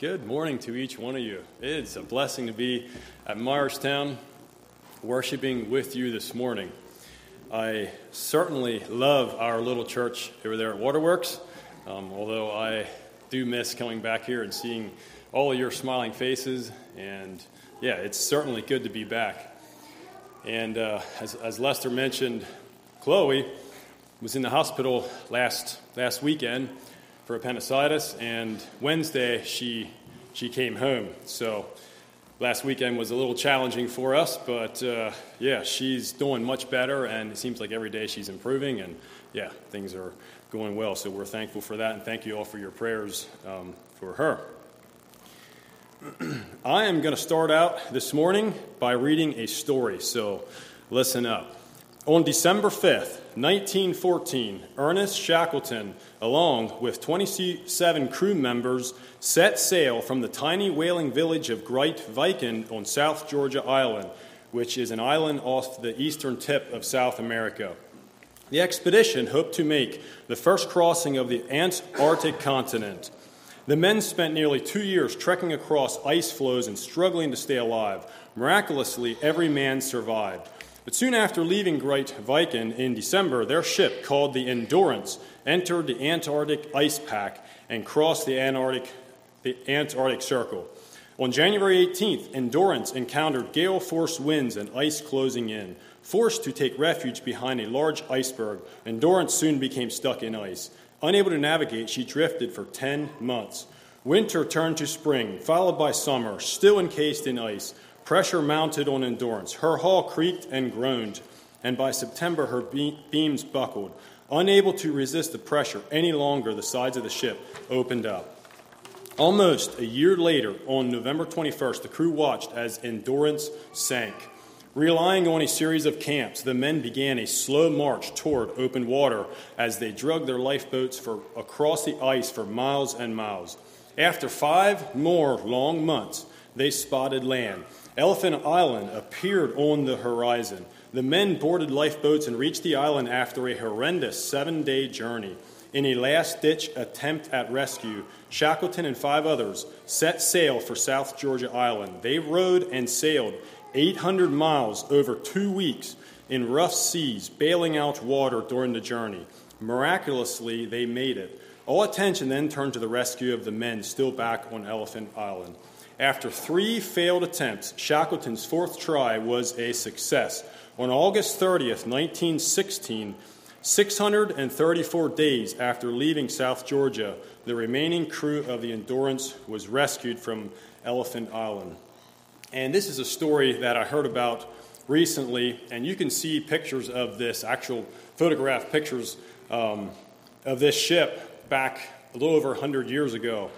Good morning to each one of you. It's a blessing to be at Myerstown worshiping with you this morning. I certainly love our little church over there at Waterworks, um, although I do miss coming back here and seeing all of your smiling faces. And yeah, it's certainly good to be back. And uh, as, as Lester mentioned, Chloe was in the hospital last, last weekend for appendicitis, and Wednesday she she came home. So last weekend was a little challenging for us, but uh, yeah, she's doing much better, and it seems like every day she's improving, and yeah, things are going well. So we're thankful for that, and thank you all for your prayers um, for her. I am going to start out this morning by reading a story, so listen up. On December 5th, 1914, Ernest Shackleton, along with 27 crew members, set sail from the tiny whaling village of Grytviken on South Georgia Island, which is an island off the eastern tip of South America. The expedition hoped to make the first crossing of the Antarctic continent. The men spent nearly two years trekking across ice floes and struggling to stay alive. Miraculously, every man survived. But soon after leaving Grytviken in December, their ship, called the Endurance, entered the Antarctic ice pack and crossed the Antarctic, the Antarctic Circle. On January 18th, Endurance encountered gale force winds and ice closing in. Forced to take refuge behind a large iceberg, Endurance soon became stuck in ice. Unable to navigate, she drifted for 10 months. Winter turned to spring, followed by summer, still encased in ice. Pressure mounted on Endurance. Her hull creaked and groaned, and by September her beams buckled. Unable to resist the pressure any longer, the sides of the ship opened up. Almost a year later, on November 21st, the crew watched as Endurance sank. Relying on a series of camps, the men began a slow march toward open water as they dragged their lifeboats for, across the ice for miles and miles. After five more long months, they spotted land. Elephant Island appeared on the horizon. The men boarded lifeboats and reached the island after a horrendous seven day journey. In a last ditch attempt at rescue, Shackleton and five others set sail for South Georgia Island. They rowed and sailed 800 miles over two weeks in rough seas, bailing out water during the journey. Miraculously, they made it. All attention then turned to the rescue of the men still back on Elephant Island. After three failed attempts, Shackleton's fourth try was a success. On August 30th, 1916, 634 days after leaving South Georgia, the remaining crew of the Endurance was rescued from Elephant Island. And this is a story that I heard about recently, and you can see pictures of this, actual photograph pictures um, of this ship back a little over 100 years ago.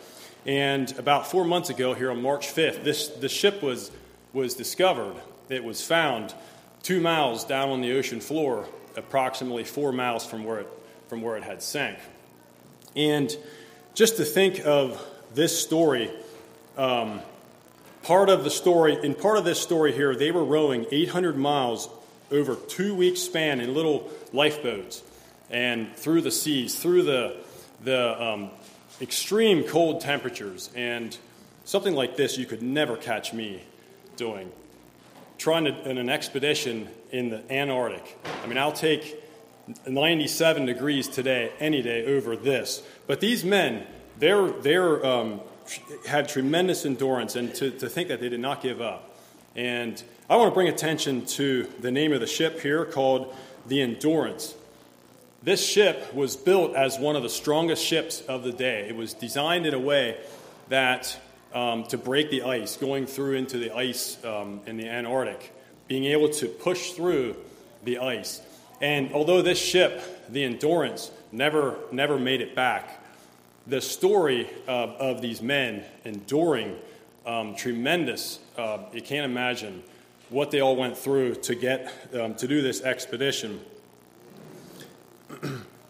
And about four months ago, here on March 5th, this, this ship was, was discovered. It was found two miles down on the ocean floor, approximately four miles from where it, from where it had sank. And just to think of this story, um, part of the story, in part of this story here, they were rowing 800 miles over two weeks span in little lifeboats and through the seas, through the, the um, extreme cold temperatures, and something like this you could never catch me doing. Trying to, in an expedition in the Antarctic. I mean, I'll take 97 degrees today, any day, over this. But these men, they're, they're, um, had tremendous endurance, and to, to think that they did not give up. And I want to bring attention to the name of the ship here called the Endurance. This ship was built as one of the strongest ships of the day. It was designed in a way that um, to break the ice, going through into the ice um, in the Antarctic, being able to push through the ice. And although this ship, the Endurance, never never made it back, the story of, of these men enduring um, tremendous, uh, you can't imagine what they all went through to get um, to do this expedition.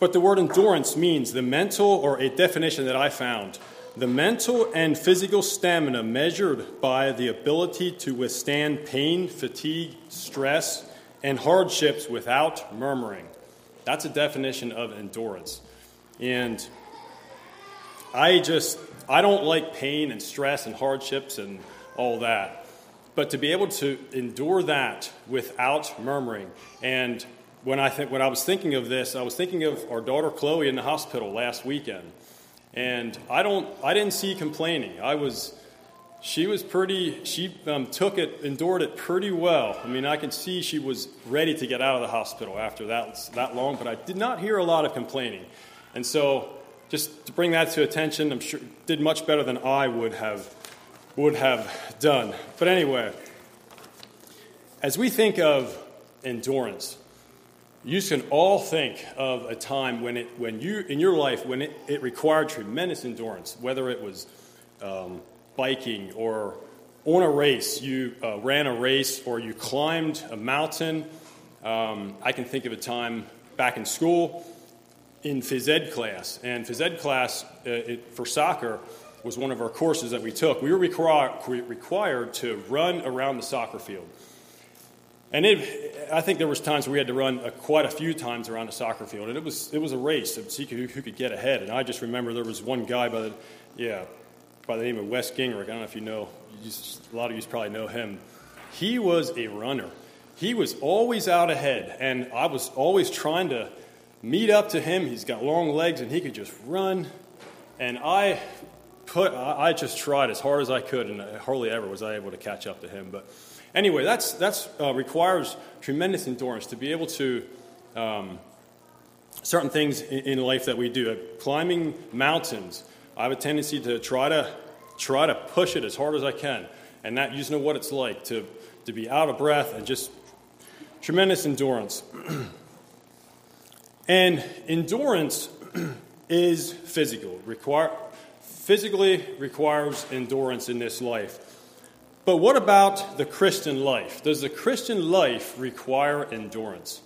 But the word endurance means the mental, or a definition that I found, the mental and physical stamina measured by the ability to withstand pain, fatigue, stress, and hardships without murmuring. That's a definition of endurance. And I just I don't like pain and stress and hardships and all that. But to be able to endure that without murmuring. And when I, think, when I was thinking of this, I was thinking of our daughter Chloe in the hospital last weekend. And I, don't, I didn't see complaining. I was, she was pretty, she um, took it, endured it pretty well. I mean, I could see she was ready to get out of the hospital after that, that long, but I did not hear a lot of complaining. And so, just to bring that to attention, I'm sure did much better than I would have would have done. But anyway, as we think of endurance, you can all think of a time when it when you in your life when it, it required tremendous endurance, whether it was um, biking or on a race, you uh, ran a race or you climbed a mountain. Um, I can think of a time back in school in phys ed class. And phys ed class uh, it, for soccer was one of our courses that we took. We were requir- required to run around the soccer field. And it, I think there was times we had to run a, quite a few times around the soccer field, and it was it was a race to see who, who, could get ahead. And I just remember there was one guy by the yeah by the name of Wes Gingrich. I don't know if you know, you just, a lot of you probably know him. He was a runner. He was always out ahead, and I was always trying to meet up to him. He's got long legs and he could just run. And I put, I just tried as hard as I could, and hardly ever was I able to catch up to him. But anyway, that's that's uh, requires tremendous endurance to be able to. Um, certain things in, in life that we do, uh, climbing mountains. I have a tendency to try to try to push it as hard as I can, and that you know what it's like to to be out of breath and just tremendous endurance. And endurance is physical. Require, physically requires endurance in this life. But what about the Christian life? Does the Christian life require endurance?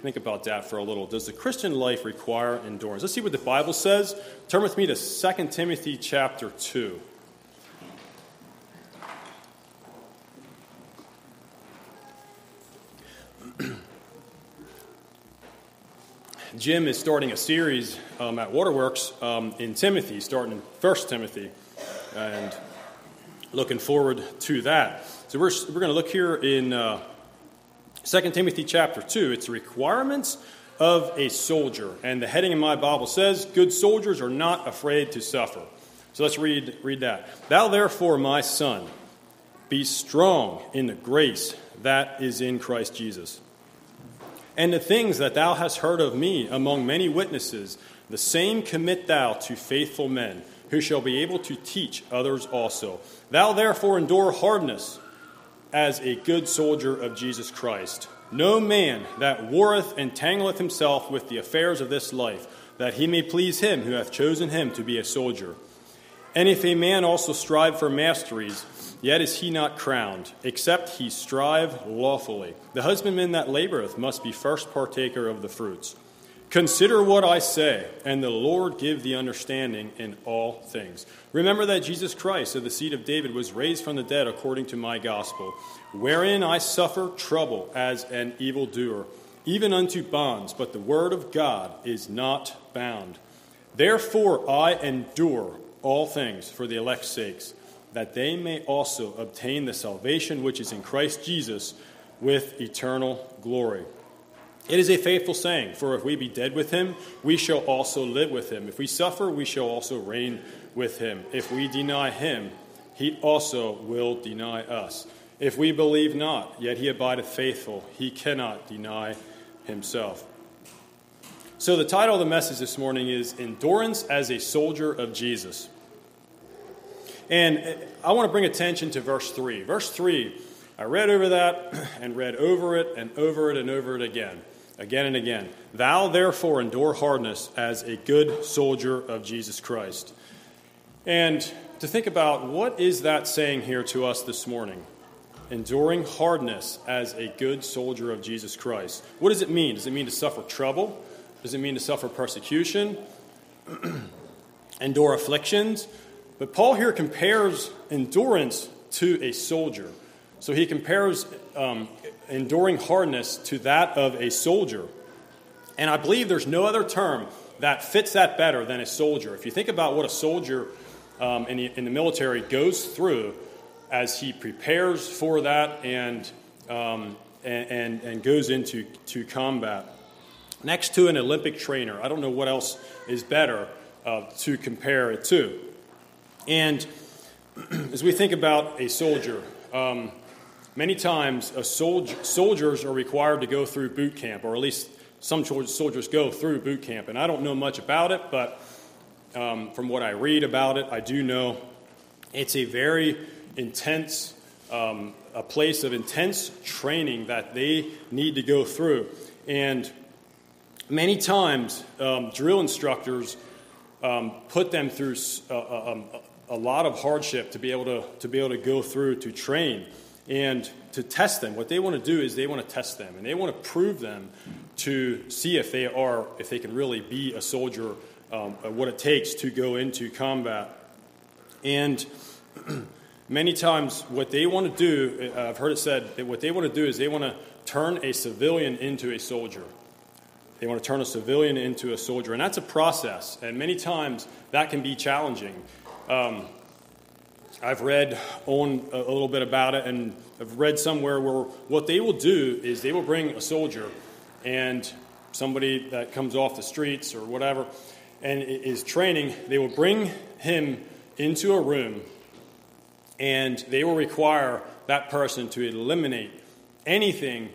Think about that for a little. Does the Christian life require endurance? Let's see what the Bible says. Turn with me to 2 Timothy chapter 2. Jim is starting a series um, at Waterworks um, in Timothy, starting in 1 Timothy, and looking forward to that. So we're, we're going to look here in uh, 2 Timothy chapter 2. It's requirements of a soldier. And the heading in my Bible says, Good soldiers are not afraid to suffer. So let's read, read that. Thou therefore, my son, be strong in the grace that is in Christ Jesus. And the things that thou hast heard of me among many witnesses, the same commit thou to faithful men, who shall be able to teach others also. Thou therefore endure hardness as a good soldier of Jesus Christ. No man that warreth entangleth himself with the affairs of this life, that he may please him who hath chosen him to be a soldier. And if a man also strive for masteries, Yet is he not crowned, except he strive lawfully. The husbandman that laboreth must be first partaker of the fruits. Consider what I say, and the Lord give the understanding in all things. Remember that Jesus Christ, of the seed of David, was raised from the dead according to my gospel, wherein I suffer trouble as an evildoer, even unto bonds, but the word of God is not bound. Therefore I endure all things for the elect's sakes that they may also obtain the salvation which is in Christ Jesus with eternal glory. It is a faithful saying, for if we be dead with him, we shall also live with him. If we suffer, we shall also reign with him. If we deny him, he also will deny us. If we believe not, yet he abideth faithful, he cannot deny himself. So, the title of the message this morning is Endurance as a Soldier of Jesus. And I want to bring attention to verse 3. Verse 3, I read over that and read over it and over it and over it again, again and again. Thou therefore endure hardness as a good soldier of Jesus Christ. And to think about what is that saying here to us this morning? Enduring hardness as a good soldier of Jesus Christ. What does it mean? Does it mean to suffer trouble? Does it mean to suffer persecution? Endure afflictions? But Paul here compares endurance to a soldier. So he compares um, enduring hardness to that of a soldier. And I believe there's no other term that fits that better than a soldier. If you think about what a soldier um, in, the, in the military goes through as he prepares for that and, um, and, and, and, goes into to combat. Next to an Olympic trainer, I don't know what else is better uh, to compare it to. And as we think about a soldier, um, many times soldier, soldiers are required to go through boot camp, or at least some soldiers go through boot camp. And I don't know much about it, but um, from what I read about it, I do know it's a very intense, um, a place of intense training that they need to go through. And many times, um, drill instructors um, put them through a, uh, uh, um, a, lot of hardship to be able to, to be able to go through to train and to test them. What they want to do is they want to test them and they want to prove them to see if they are if they can really be a soldier, um, what it takes to go into combat. And many times, what they want to do, uh, I've heard it said that what they want to do is they want to turn a civilian into a soldier. They want to turn a civilian into a soldier, and that's a process. And many times that can be challenging. Um, I've read on a little bit about it, and I've read somewhere where what they will do is they will bring a soldier and somebody that comes off the streets or whatever and is training, they will bring him into a room and they will require that person to eliminate anything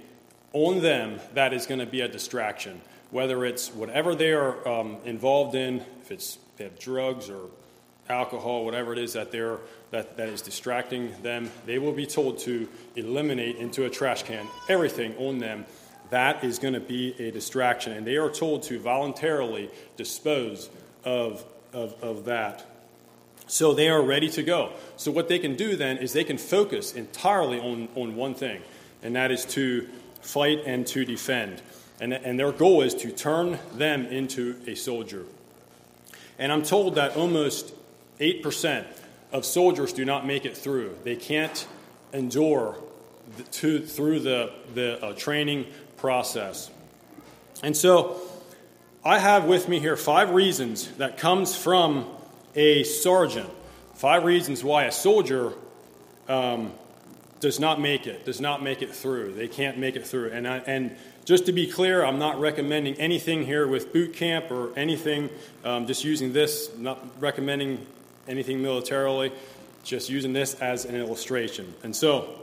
on them that is going to be a distraction, whether it's whatever they are um, involved in, if it's they have drugs or alcohol, whatever it is that they're that, that is distracting them, they will be told to eliminate into a trash can everything on them that is going to be a distraction. And they are told to voluntarily dispose of, of, of that. So they are ready to go. So, what they can do then is they can focus entirely on, on one thing, and that is to fight and to defend. And, and their goal is to turn them into a soldier. And I'm told that almost 8% of soldiers do not make it through. They can't endure the, to, through the, the uh, training process. And so I have with me here five reasons that comes from a sergeant. Five reasons why a soldier um, does not make it, does not make it through. They can't make it through. And, I, and just to be clear, I'm not recommending anything here with boot camp or anything, um, just using this, not recommending anything militarily, just using this as an illustration. And so,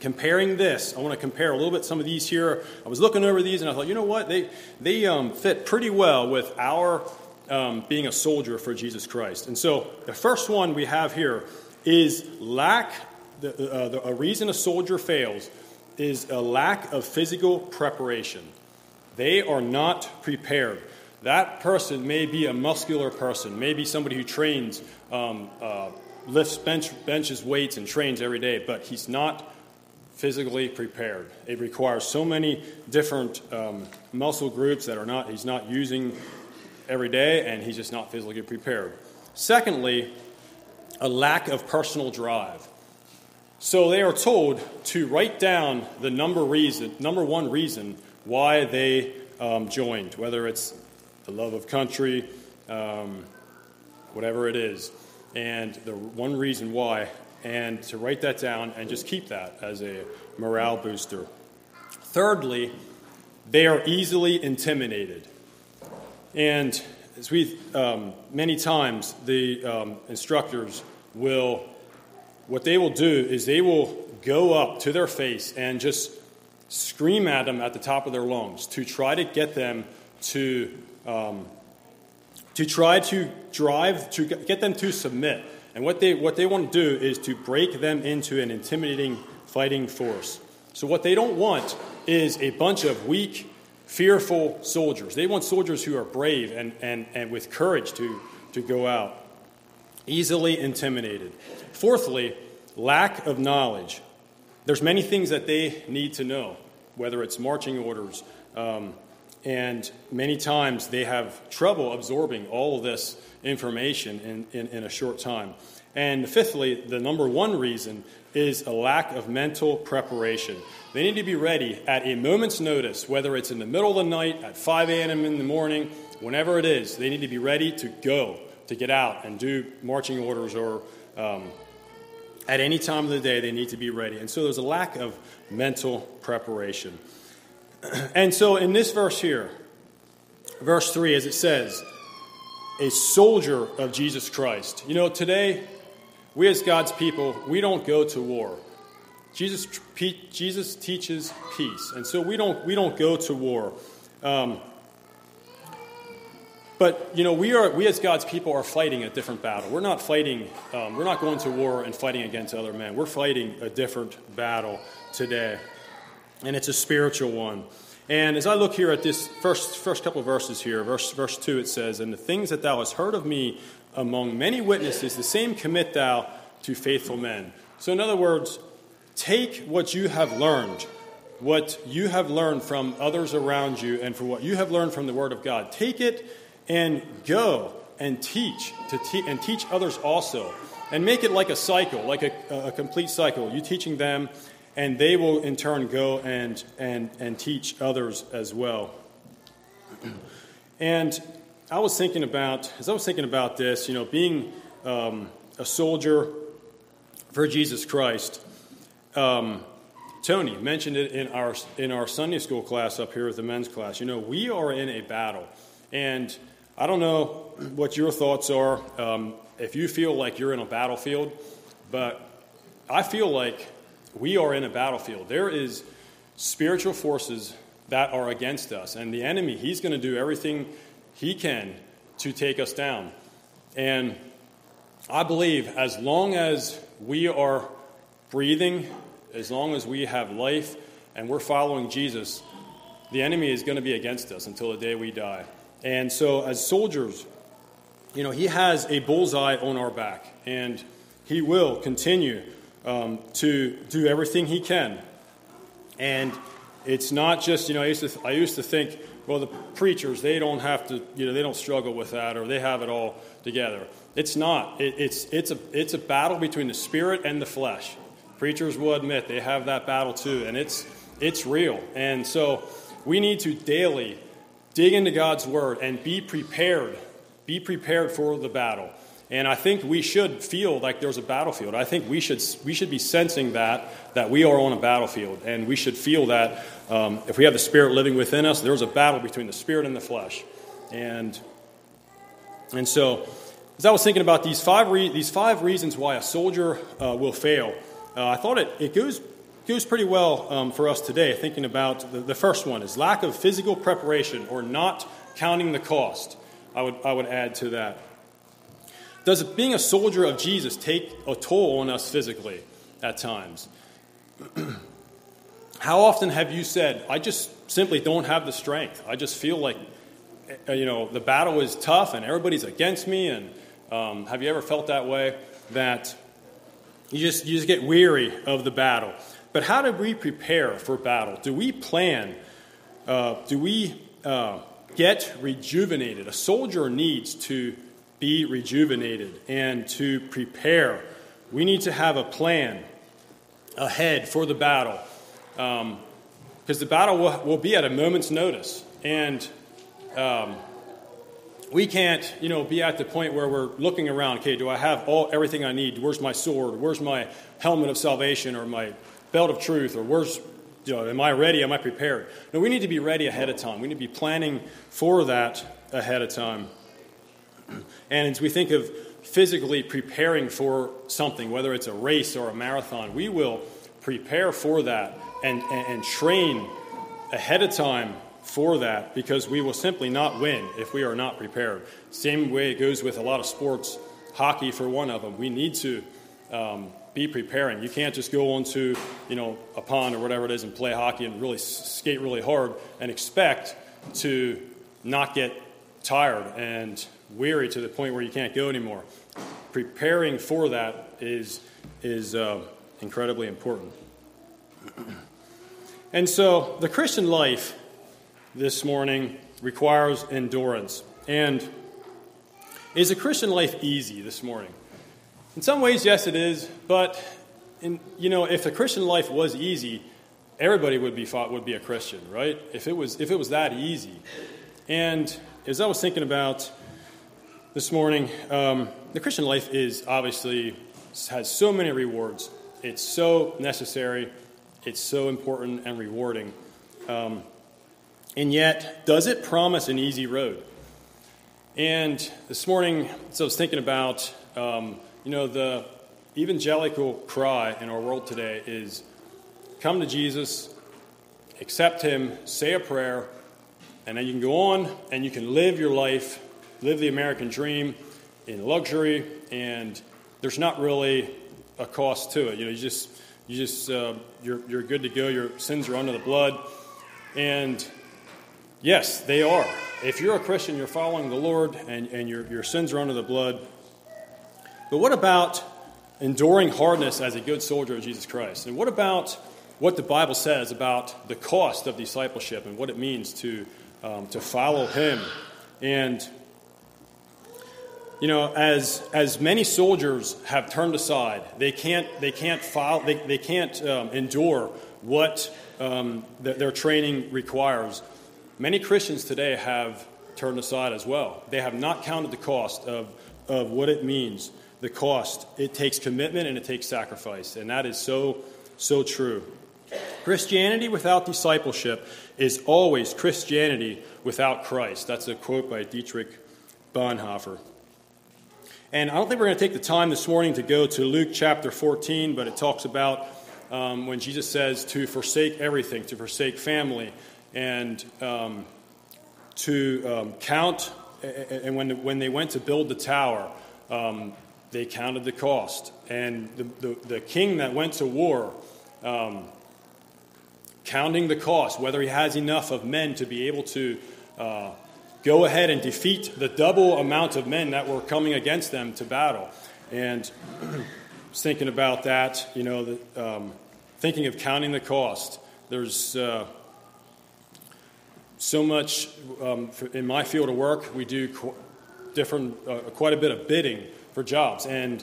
comparing this, I want to compare a little bit some of these here. I was looking over these and I thought, you know what? They, they um, fit pretty well with our um, being a soldier for Jesus Christ. And so the first one we have here is lack, the, uh, the, a reason a soldier fails is a lack of physical preparation. They are not prepared. That person may be a muscular person, maybe somebody who trains, um, uh, lifts bench, benches weights and trains every day, but he's not physically prepared. It requires so many different um, muscle groups that are not he's not using every day, and he's just not physically prepared. Secondly, a lack of personal drive. So they are told to write down the number reason, number one reason why they um, joined, whether it's the love of country, um, whatever it is, and the one reason why and to write that down and just keep that as a morale booster. Thirdly, they are easily intimidated. And as we um, many times the um, instructors will what they will do is they will go up to their face and just scream at them at the top of their lungs to try to get them to um, to try to drive to get them to submit and what they, what they want to do is to break them into an intimidating fighting force. So, what they don't want is a bunch of weak, fearful soldiers. They want soldiers who are brave and, and, and with courage to, to go out. Easily intimidated. Fourthly, lack of knowledge. There's many things that they need to know, whether it's marching orders, um, and many times they have trouble absorbing all of this information in, in, in, a short time. And fifthly, the number one reason is a lack of mental preparation. They need to be ready at a moment's notice, whether it's in the middle of the night, at 5 a.m. in the morning, whenever it is, they need to be ready to go, to get out and do marching orders or um, at any time of the day they need to be ready. And so there's a lack of mental preparation. and so in this verse here, verse 3, as it says, a soldier of Jesus Christ. You know, today, we as God's people, we don't go to war. Jesus, Jesus teaches peace, and so we don't, we don't go to war. Um, but you know, we are we as God's people are fighting a different battle. We're not fighting. Um, we're not going to war and fighting against other men. We're fighting a different battle today, and it's a spiritual one. And as I look here at this first first couple of verses here, verse verse two, it says, "And the things that thou hast heard of me among many witnesses, the same commit thou to faithful men." So, in other words, take what you have learned what you have learned from others around you and for what you have learned from the Word of God. Take it and go and teach to te- and teach others also and make it like a cycle like a, a complete cycle you teaching them and they will in turn go and and and teach others as well. And i was thinking about as i was thinking about this you know being um, a soldier for jesus christ um, tony mentioned it in our in our sunday school class up here with the men's class. You know we are in a battle. And I don't know what your thoughts are, um, if you feel like you're in a battlefield, but I feel like we are in a battlefield. There is spiritual forces that are against us, and the enemy, he's going to do everything he can to take us down. And I believe as long as we are breathing, as long as we have life, and we're following Jesus, the enemy is going to be against us until the day we die. And so, as soldiers, you know, he has a bullseye on our back, and he will continue um, to do everything he can. And it's not just, you know, I used, to, I used to think, well, the preachers, they don't have to, you know, they don't struggle with that or they have it all together. It's not. It, it's, it's, a, it's a battle between the spirit and the flesh. Preachers will admit they have that battle too, and it's, it's real. And so we need to daily dig into God's word and be prepared. Be prepared for the battle. And I think we should feel like there's a battlefield. I think we should, we should be sensing that, that we are on a battlefield. And we should feel that um, if we have the Spirit living within us, there's a battle between the Spirit and the flesh. And, and so, as I was thinking about these five, re- these five reasons why a soldier uh, will fail, uh, I thought it, it goes goes pretty well um, for us today, thinking about the, the, first one is lack of physical preparation or not counting the cost. I would, I would add to that. Does being a soldier of Jesus take a toll on us physically at times? How often have you said, I just simply don't have the strength? I just feel like, eh, you know, the battle is tough and everybody's against me. And um, have you ever felt that way? That you just, you just get weary of the battle. But how do we prepare for battle? Do we plan? Uh, do we uh, get rejuvenated? A soldier needs to be rejuvenated and to prepare. We need to have a plan ahead for the battle because um, the battle will, will, be at a moment's notice. And um, we can't, you know, be at the point where we're looking around. Okay, do I have all everything I need? Where's my sword? Where's my helmet of salvation or my belt of truth or where's you know, am I ready? Am I prepared? No, we need to be ready ahead of time. We need to be planning for that ahead of time. And as we think of physically preparing for something, whether it's a race or a marathon, we will prepare for that and, and, and train ahead of time for that because we will simply not win if we are not prepared. Same way it goes with a lot of sports, hockey for one of them. We need to um, be preparing. You can't just go onto, you know, a pond or whatever it is and play hockey and really skate really hard and expect to not get tired and weary to the point where you can't go anymore. Preparing for that is is uh, incredibly important. and so, the Christian life this morning requires endurance. And is a Christian life easy this morning? In some ways, yes, it is. But in, you know, if the Christian life was easy, everybody would be thought would be a Christian, right? If it was if it was that easy. And as I was thinking about this morning. Um, the Christian life is obviously has so many rewards. It's so necessary. It's so important and rewarding. Um, and yet, does it promise an easy road? And this morning, so I was thinking about, um, you know, the evangelical cry in our world today is come to Jesus, accept Him, say a prayer, and then you can go on and you can live your life live the American dream in luxury, and there's not really a cost to it. You know, you just you just uh, you're you're good to go. Your sins are under the blood, and yes, they are. If you're a Christian, you're following the Lord, and and your your sins are under the blood. But what about enduring hardness as a good soldier of Jesus Christ? And what about what the Bible says about the cost of discipleship and what it means to um, to follow Him? And you know, as, as many soldiers have turned aside, they can't, they can't, file, they, they can't um, endure what um, th- their training requires. Many Christians today have turned aside as well. They have not counted the cost of, of what it means, the cost. It takes commitment and it takes sacrifice, and that is so, so true. Christianity without discipleship is always Christianity without Christ. That's a quote by Dietrich Bonhoeffer. And I don't think we're going to take the time this morning to go to Luke chapter 14, but it talks about um, when Jesus says to forsake everything, to forsake family, and um, to um, count. And when, when they went to build the tower, um, they counted the cost. And the, the, the king that went to war, um, counting the cost, whether he has enough of men to be able to. Uh, go ahead and defeat the double amount of men that were coming against them to battle. And thinking about that, you know, the, um, thinking of counting the cost. There's uh, so much um, in my field of work. We do qu- different, uh, quite a bit of bidding for jobs, and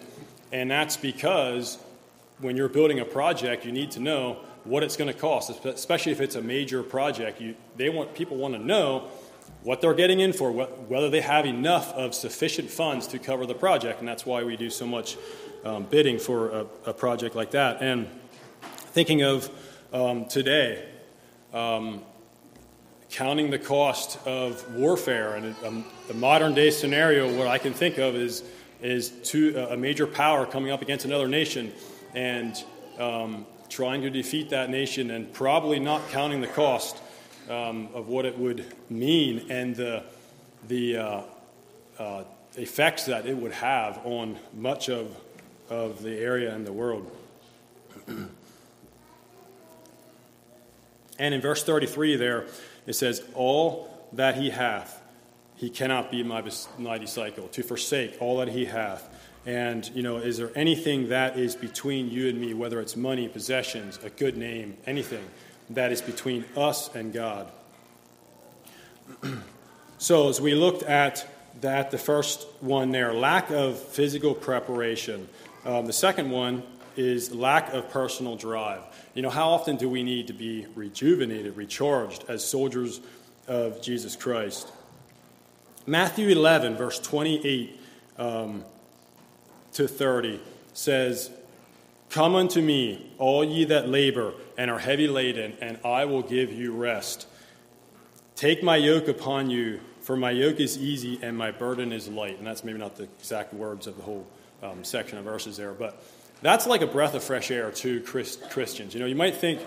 and that's because when you're building a project, you need to know what it's going to cost, especially if it's a major project. You, they want people want to know what they're getting in for, whether they have enough of sufficient funds to cover the project, and that's why we do so much um, bidding for a, a, project like that. And thinking of um, today, um, counting the cost of warfare and a, a, modern day scenario, what I can think of is is to a major power coming up against another nation and um, trying to defeat that nation, and probably not counting the cost um, of what it would mean and the, the uh, uh, effects that it would have on much of, of the area and the world. and in verse 33 there, it says, All that he hath, he cannot be my, my disciple, to forsake all that he hath. And, you know, is there anything that is between you and me, whether it's money, possessions, a good name, anything? That is between us and God. so, as we looked at that, the first one there, lack of physical preparation. Um, the second one is lack of personal drive. You know, how often do we need to be rejuvenated, recharged as soldiers of Jesus Christ? Matthew 11, verse 28 um, to 30 says, Come unto me, all ye that labor and are heavy laden, and I will give you rest. Take my yoke upon you, for my yoke is easy and my burden is light. And that's maybe not the exact words of the whole um, section of verses there, but that's like a breath of fresh air to Christ- Christians. You know, you might think,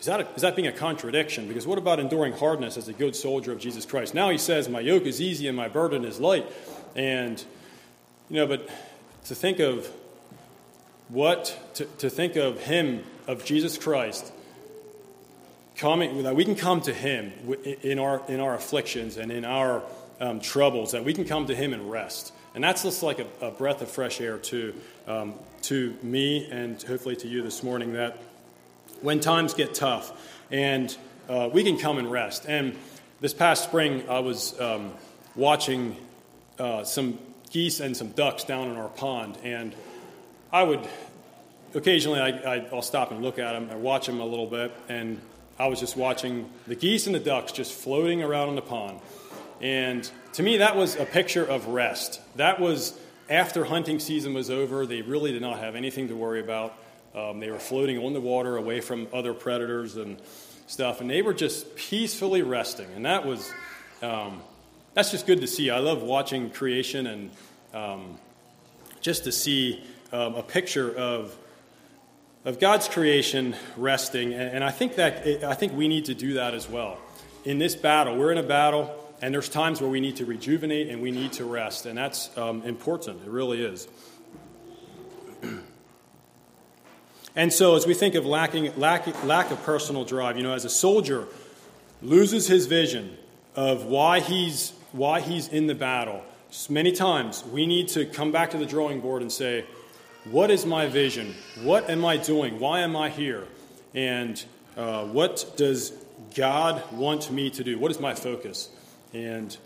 is that, a, is that being a contradiction? Because what about enduring hardness as a good soldier of Jesus Christ? Now he says, My yoke is easy and my burden is light. And, you know, but to think of what to, to think of him of jesus christ coming that we can come to him in our in our afflictions and in our um, troubles that we can come to him and rest. And that's just like a, a breath of fresh air to um, to me and hopefully to you this morning that when times get tough and uh, we can come and rest. And this past spring i was um, watching uh, some geese and some ducks down in our pond and I would occasionally I, will stop and look at them and watch them a little bit, and I was just watching the geese and the ducks just floating around in the pond, And to me, that was a picture of rest. That was after hunting season was over, they really did not have anything to worry about. Um, they were floating on the water away from other predators and stuff, and they were just peacefully resting. And that was, um, that's just good to see. I love watching creation and um, just to see um, a picture of of God's creation resting, and, and I think that it, I think we need to do that as well. In this battle, we're in a battle, and there's times where we need to rejuvenate and we need to rest, and that's um, important. It really is. and so, as we think of lacking lack, lack of personal drive, you know, as a soldier loses his vision of why he's why he's in the battle, many times we need to come back to the drawing board and say what is my vision? What am I doing? Why am I here? And uh, what does God want me to do? What is my focus? And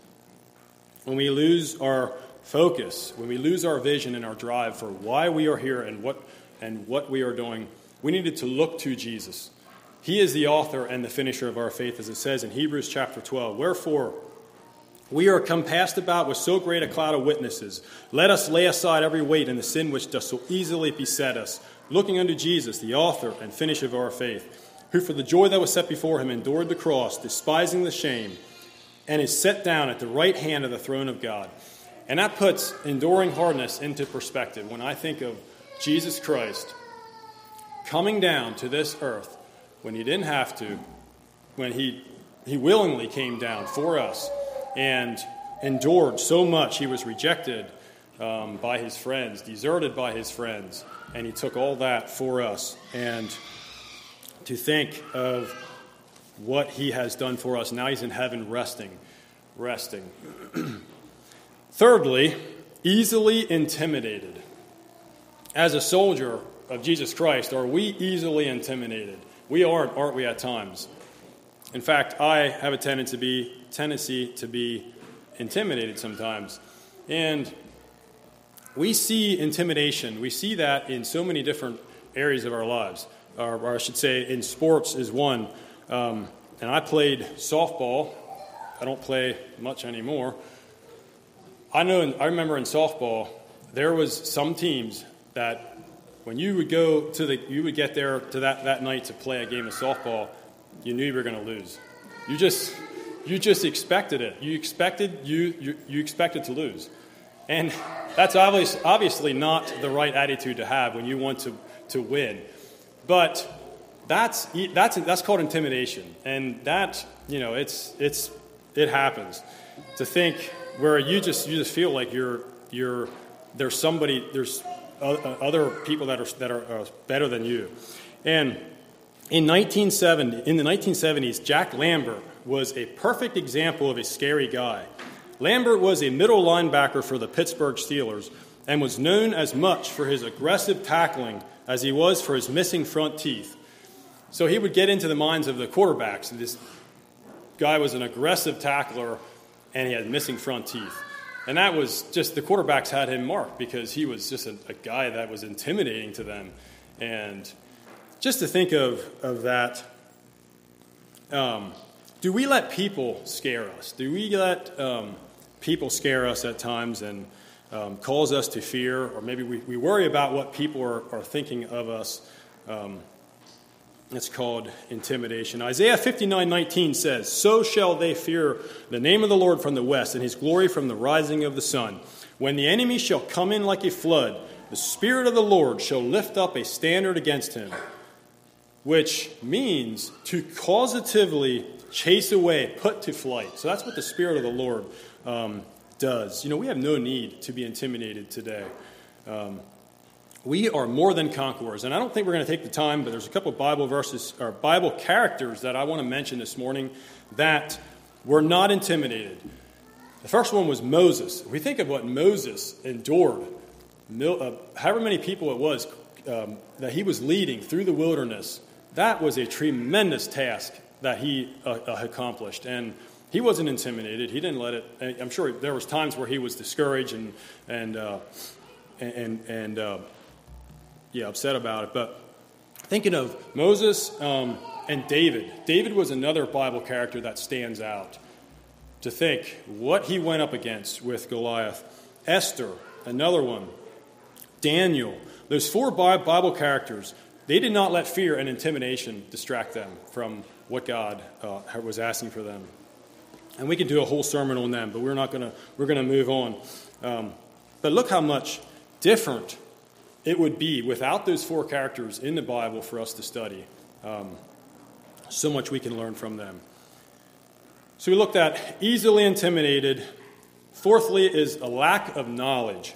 when we lose our focus, when we lose our vision and our drive for why we are here and what, and what we are doing, we needed to look to Jesus. He is the author and the finisher of our faith, as it says in Hebrews chapter 12. Wherefore, we are compassed about with so great a cloud of witnesses. Let us lay aside every weight and the sin which does so easily beset us, looking unto Jesus, the author and finisher of our faith, who for the joy that was set before him endured the cross, despising the shame, and is set down at the right hand of the throne of God. And that puts enduring hardness into perspective. When I think of Jesus Christ coming down to this earth when he didn't have to, when he, he willingly came down for us and endured so much. He was rejected um, by his friends, deserted by his friends, and he took all that for us. And to think of what he has done for us, now he's in heaven resting, resting. Thirdly, easily intimidated. As a soldier of Jesus Christ, are we easily intimidated? We aren't, aren't we, at times? In fact, I have a tendency to be, tendency to be intimidated sometimes. And we see intimidation, we see that in so many different areas of our lives. Or, or I should say, in sports is one. Um, and I played softball. I don't play much anymore. I know. In, I remember in softball, there was some teams that when you would go to the, you would get there to that, that night to play a game of softball you knew you were going to lose. You just, you just expected it. You expected you, you, you expected to lose, and that's obvious, obviously not the right attitude to have when you want to, to win. But that's that's that's called intimidation, and that you know it's it's it happens. To think where you just you just feel like you're you're there's somebody there's other people that are that are better than you, and in, 1970, in the 1970s, Jack Lambert was a perfect example of a scary guy. Lambert was a middle linebacker for the Pittsburgh Steelers and was known as much for his aggressive tackling as he was for his missing front teeth. So he would get into the minds of the quarterbacks. This guy was an aggressive tackler and he had missing front teeth. And that was just the quarterbacks had him marked because he was just a, a guy that was intimidating to them. And just to think of, of that, um, do we let people scare us? Do we let um, people scare us at times and um, cause us to fear? Or maybe we, we worry about what people are, are thinking of us. Um, it's called intimidation. Isaiah 59 19 says, So shall they fear the name of the Lord from the west, and his glory from the rising of the sun. When the enemy shall come in like a flood, the Spirit of the Lord shall lift up a standard against him which means to causatively chase away, put to flight. So that's what the Spirit of the Lord um, does. You know, we have no need to be intimidated today. Um, we are more than conquerors. And I don't think we're going to take the time, but there's a couple of Bible verses or Bible characters that I want to mention this morning that were not intimidated. The first one was Moses. We think of what Moses endured, uh, however many people it was um, that he was leading through the wilderness, that was a tremendous task that he uh, uh, accomplished. And he wasn't intimidated. He didn't let it. I'm sure there was times where he was discouraged and and uh, and and uh, yeah, upset about it. But thinking of Moses um, and David, David was another Bible character that stands out. to think what he went up against with Goliath. Esther, another one. Daniel. Those four Bible characters, they did not let fear and intimidation distract them from what God uh, was asking for them. And we can do a whole sermon on them, but we're not going to, we're going to move on. Um, but look how much different it would be without those four characters in the Bible for us to study. Um, so much we can learn from them. So we looked at easily intimidated. Fourthly, is a lack of knowledge.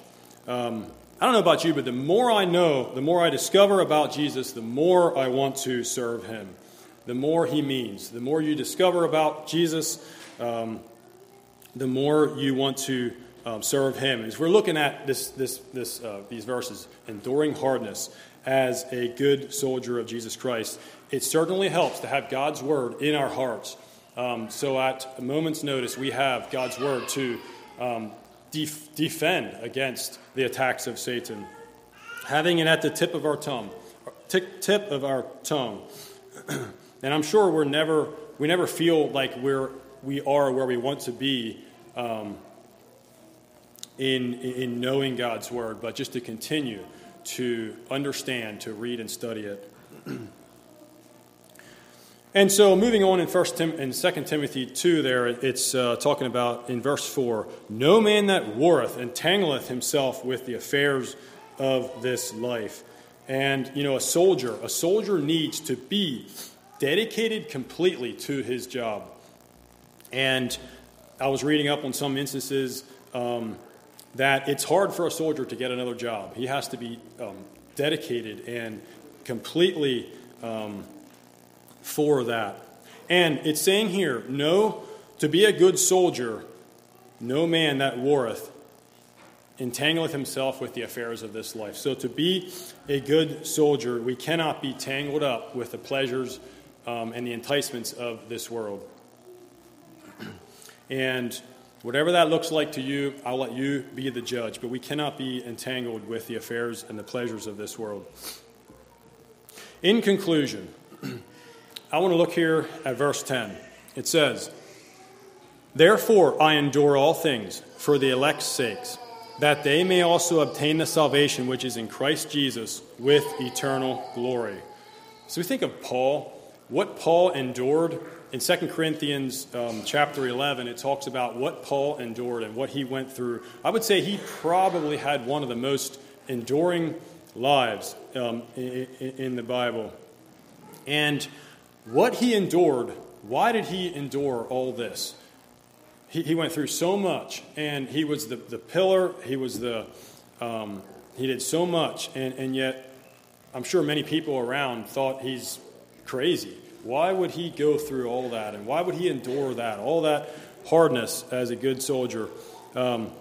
Um, I don't know about you, but the more I know, the more I discover about Jesus, the more I want to serve him. The more he means. The more you discover about Jesus, um, the more you want to um, serve Him. As we're looking at this, this, this, uh, these verses, enduring hardness as a good soldier of Jesus Christ, it certainly helps to have God's Word in our hearts. Um, so at a moment's notice, we have God's Word to um, def- defend against the attacks of Satan. Having it at the tip of our tongue, tip of our tongue. and I'm sure we're never, we never feel like we're we are where we want to be um, in, in knowing God's Word, but just to continue to understand, to read and study it. and so, moving on in First Tim- in Second Timothy two, there it's uh, talking about in verse four: "No man that warreth entangleth himself with the affairs of this life." And you know, a soldier, a soldier needs to be dedicated completely to his job. And I was reading up on some instances um, that it's hard for a soldier to get another job. He has to be um, dedicated and completely um, for that. And it's saying here, no, to be a good soldier, no man that warreth entangleth himself with the affairs of this life. So to be a good soldier, we cannot be tangled up with the pleasures um, and the enticements of this world. And whatever that looks like to you, I'll let you be the judge. But we cannot be entangled with the affairs and the pleasures of this world. In conclusion, I want to look here at verse 10. It says, Therefore I endure all things for the elect's sakes, that they may also obtain the salvation which is in Christ Jesus with eternal glory. So we think of Paul, what Paul endured in 2 Corinthians um, chapter 11, it talks about what Paul endured and what he went through. I would say he probably had one of the most enduring lives um, in, in the Bible. And what he endured, why did he endure all this? He, he went through so much, and he was the, the pillar, he was the, um, he did so much, and, and yet I'm sure many people around thought he's crazy. Why would he go through all that? And why would he endure that? All that hardness as a good soldier. Um,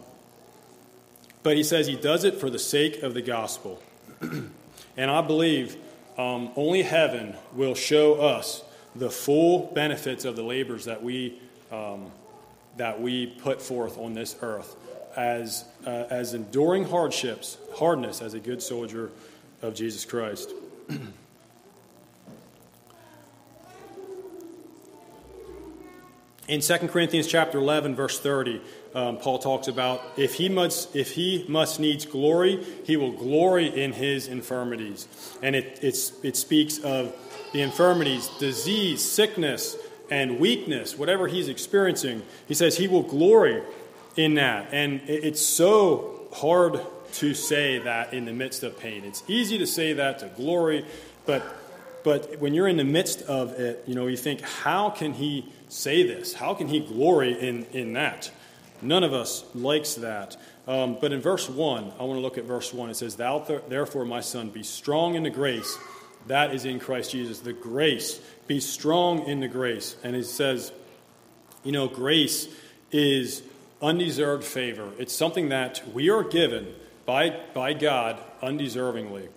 but he says he does it for the sake of the gospel. and I believe um, only heaven will show us the full benefits of the labors that we, um, that we put forth on this earth as, uh, as enduring hardships, hardness as a good soldier of Jesus Christ. In 2 Corinthians chapter 11, verse 30, um, Paul talks about if he must if he must needs glory, he will glory in his infirmities, and it it speaks of the infirmities, disease, sickness, and weakness, whatever he's experiencing. He says he will glory in that, and it's so hard to say that in the midst of pain. It's easy to say that to glory, but but when you're in the midst of it, you know you think, how can he? Say this? How can he glory in, in that? None of us likes that. Um, but in verse 1, I want to look at verse 1. It says, Thou therefore, my son, be strong in the grace that is in Christ Jesus. The grace. Be strong in the grace. And it says, you know, grace is undeserved favor. It's something that we are given by, by God undeservingly.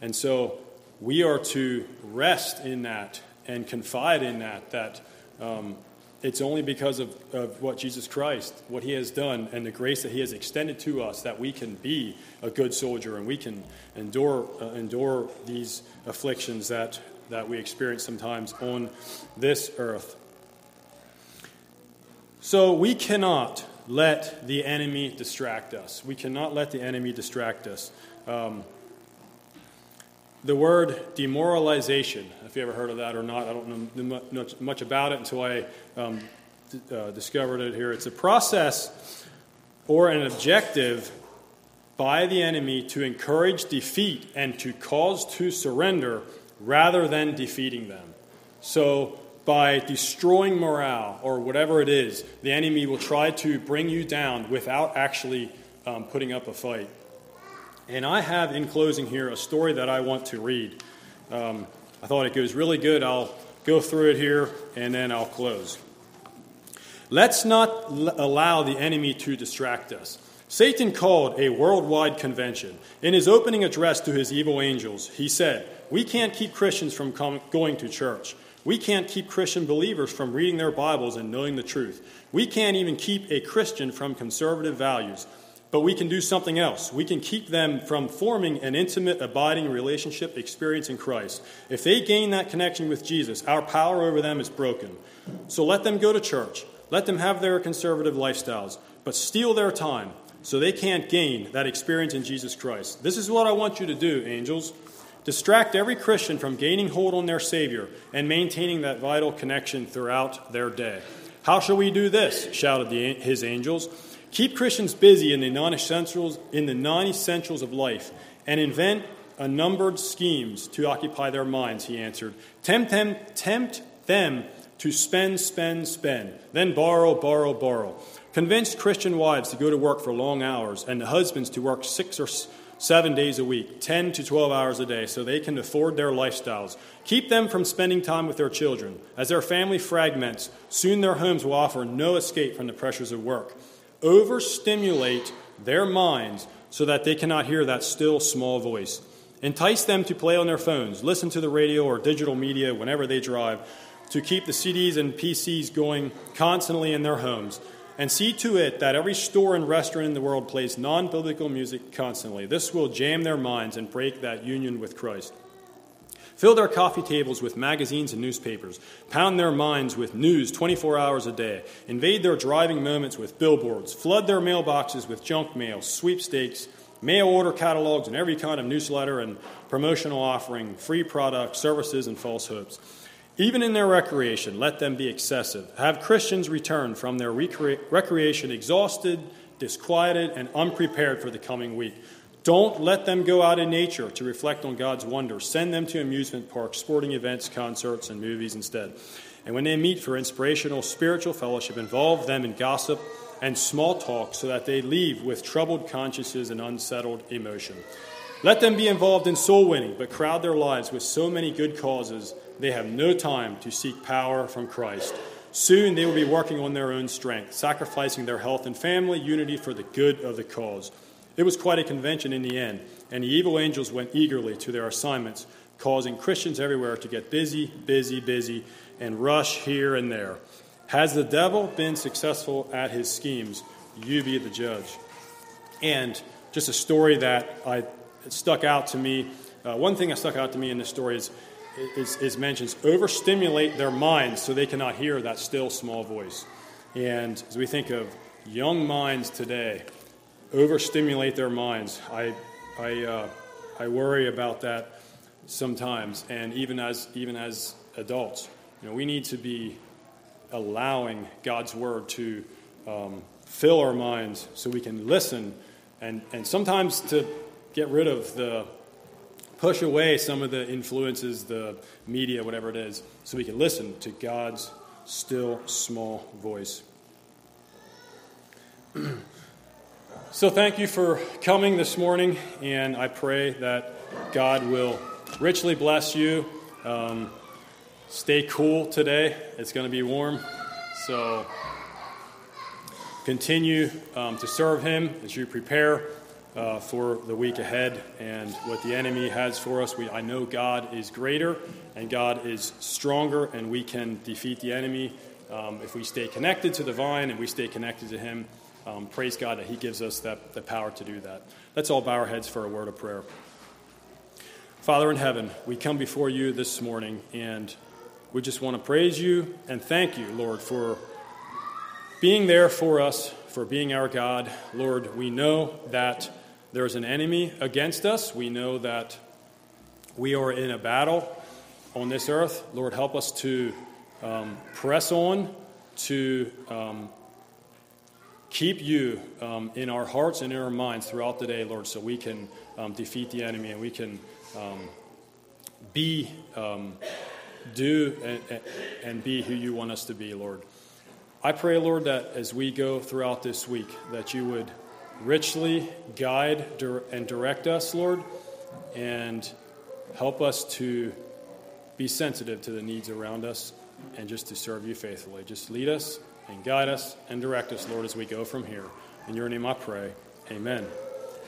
And so we are to rest in that and confide in that, that um, it's only because of, of what Jesus Christ, what he has done, and the grace that he has extended to us that we can be a good soldier and we can endure, uh, endure these afflictions that, that we experience sometimes on this earth. So we cannot let the enemy distract us. We cannot let the enemy distract us. Um, the word demoralization, if you ever heard of that or not, I don't know much about it until I um, uh, discovered it here. It's a process or an objective by the enemy to encourage defeat and to cause to surrender rather than defeating them. So, by destroying morale or whatever it is, the enemy will try to bring you down without actually um, putting up a fight. And I have in closing here a story that I want to read. Um, I thought it goes really good. I'll go through it here and then I'll close. Let's not l- allow the enemy to distract us. Satan called a worldwide convention. In his opening address to his evil angels, he said, We can't keep Christians from com- going to church. We can't keep Christian believers from reading their Bibles and knowing the truth. We can't even keep a Christian from conservative values. But we can do something else. We can keep them from forming an intimate, abiding relationship experience in Christ. If they gain that connection with Jesus, our power over them is broken. So let them go to church. Let them have their conservative lifestyles, but steal their time so they can't gain that experience in Jesus Christ. This is what I want you to do, angels. Distract every Christian from gaining hold on their Savior and maintaining that vital connection throughout their day. How shall we do this? shouted the, his angels. Keep Christians busy in the non-essentials, in the non-essentials of life and invent unnumbered schemes to occupy their minds, he answered. Tempt them, tempt them to spend, spend, spend, then borrow, borrow, borrow. Convince Christian wives to go to work for long hours and the husbands to work six or seven days a week, 10 to 12 hours a day, so they can afford their lifestyles. Keep them from spending time with their children. As their family fragments, soon their homes will offer no escape from the pressures of work. Overstimulate their minds so that they cannot hear that still small voice. Entice them to play on their phones, listen to the radio or digital media whenever they drive, to keep the CDs and PCs going constantly in their homes and see to it that every store and restaurant in the world plays non biblical music constantly. This will jam their minds and break that union with Christ. Fill their coffee tables with magazines and newspapers. Pound their minds with news 24 hours a day. Invade their driving moments with billboards. Flood their mailboxes with junk mail, sweepstakes, mail order catalogs, and every kind of newsletter and promotional offering, free products, services, and false hopes. Even in their recreation, let them be excessive. Have Christians return from their recre- recreation exhausted, disquieted, and unprepared for the coming week. Don't let them go out in nature to reflect on God's wonders. Send them to amusement parks, sporting events, concerts, and movies instead. And when they meet for inspirational spiritual fellowship, involve them in gossip and small talk so that they leave with troubled consciences and unsettled emotion. Let them be involved in soul winning, but crowd their lives with so many good causes they have no time to seek power from Christ. Soon they will be working on their own strength, sacrificing their health and family unity for the good of the cause. It was quite a convention in the end, and the evil angels went eagerly to their assignments, causing Christians everywhere to get busy, busy, busy, and rush here and there. Has the devil been successful at his schemes? You be the judge. And just a story that I stuck out to me. Uh, one thing that stuck out to me in this story is is, is mentions overstimulate their minds so they cannot hear that still small voice. And as we think of young minds today, overstimulate their minds. I, I, uh, I worry about that sometimes, and even as, even as adults. You know, we need to be allowing God's word to um, fill our minds so we can listen and, and sometimes to get rid of the push away some of the influences, the media, whatever it is, so we can listen to God's still small voice. so, thank you for coming this morning, and I pray that God will richly bless you. Um, stay cool today, it's going to be warm. So, continue um, to serve Him as you prepare uh, for the week ahead and what the enemy has for us. We, I know God is greater and God is stronger, and we can defeat the enemy um, if we stay connected to the vine and we stay connected to Him. Um, praise God that He gives us that, the power to do that. Let's all bow our heads for a word of prayer. Father in heaven, we come before you this morning and we just want to praise you and thank you, Lord, for being there for us, for being our God. Lord, we know that there is an enemy against us. We know that we are in a battle on this earth. Lord, help us to um, press on, to um, keep you um, in our hearts and in our minds throughout the day, Lord, so we can um, defeat the enemy and we can um, be, um, do, and, and be who you want us to be, Lord. I pray, Lord, that as we go throughout this week, that you would richly guide and direct us, Lord, and help us to be sensitive to the needs around us and just to serve you faithfully. Just lead us and guide us and direct us, Lord, as we go from here. In your name I pray. Amen.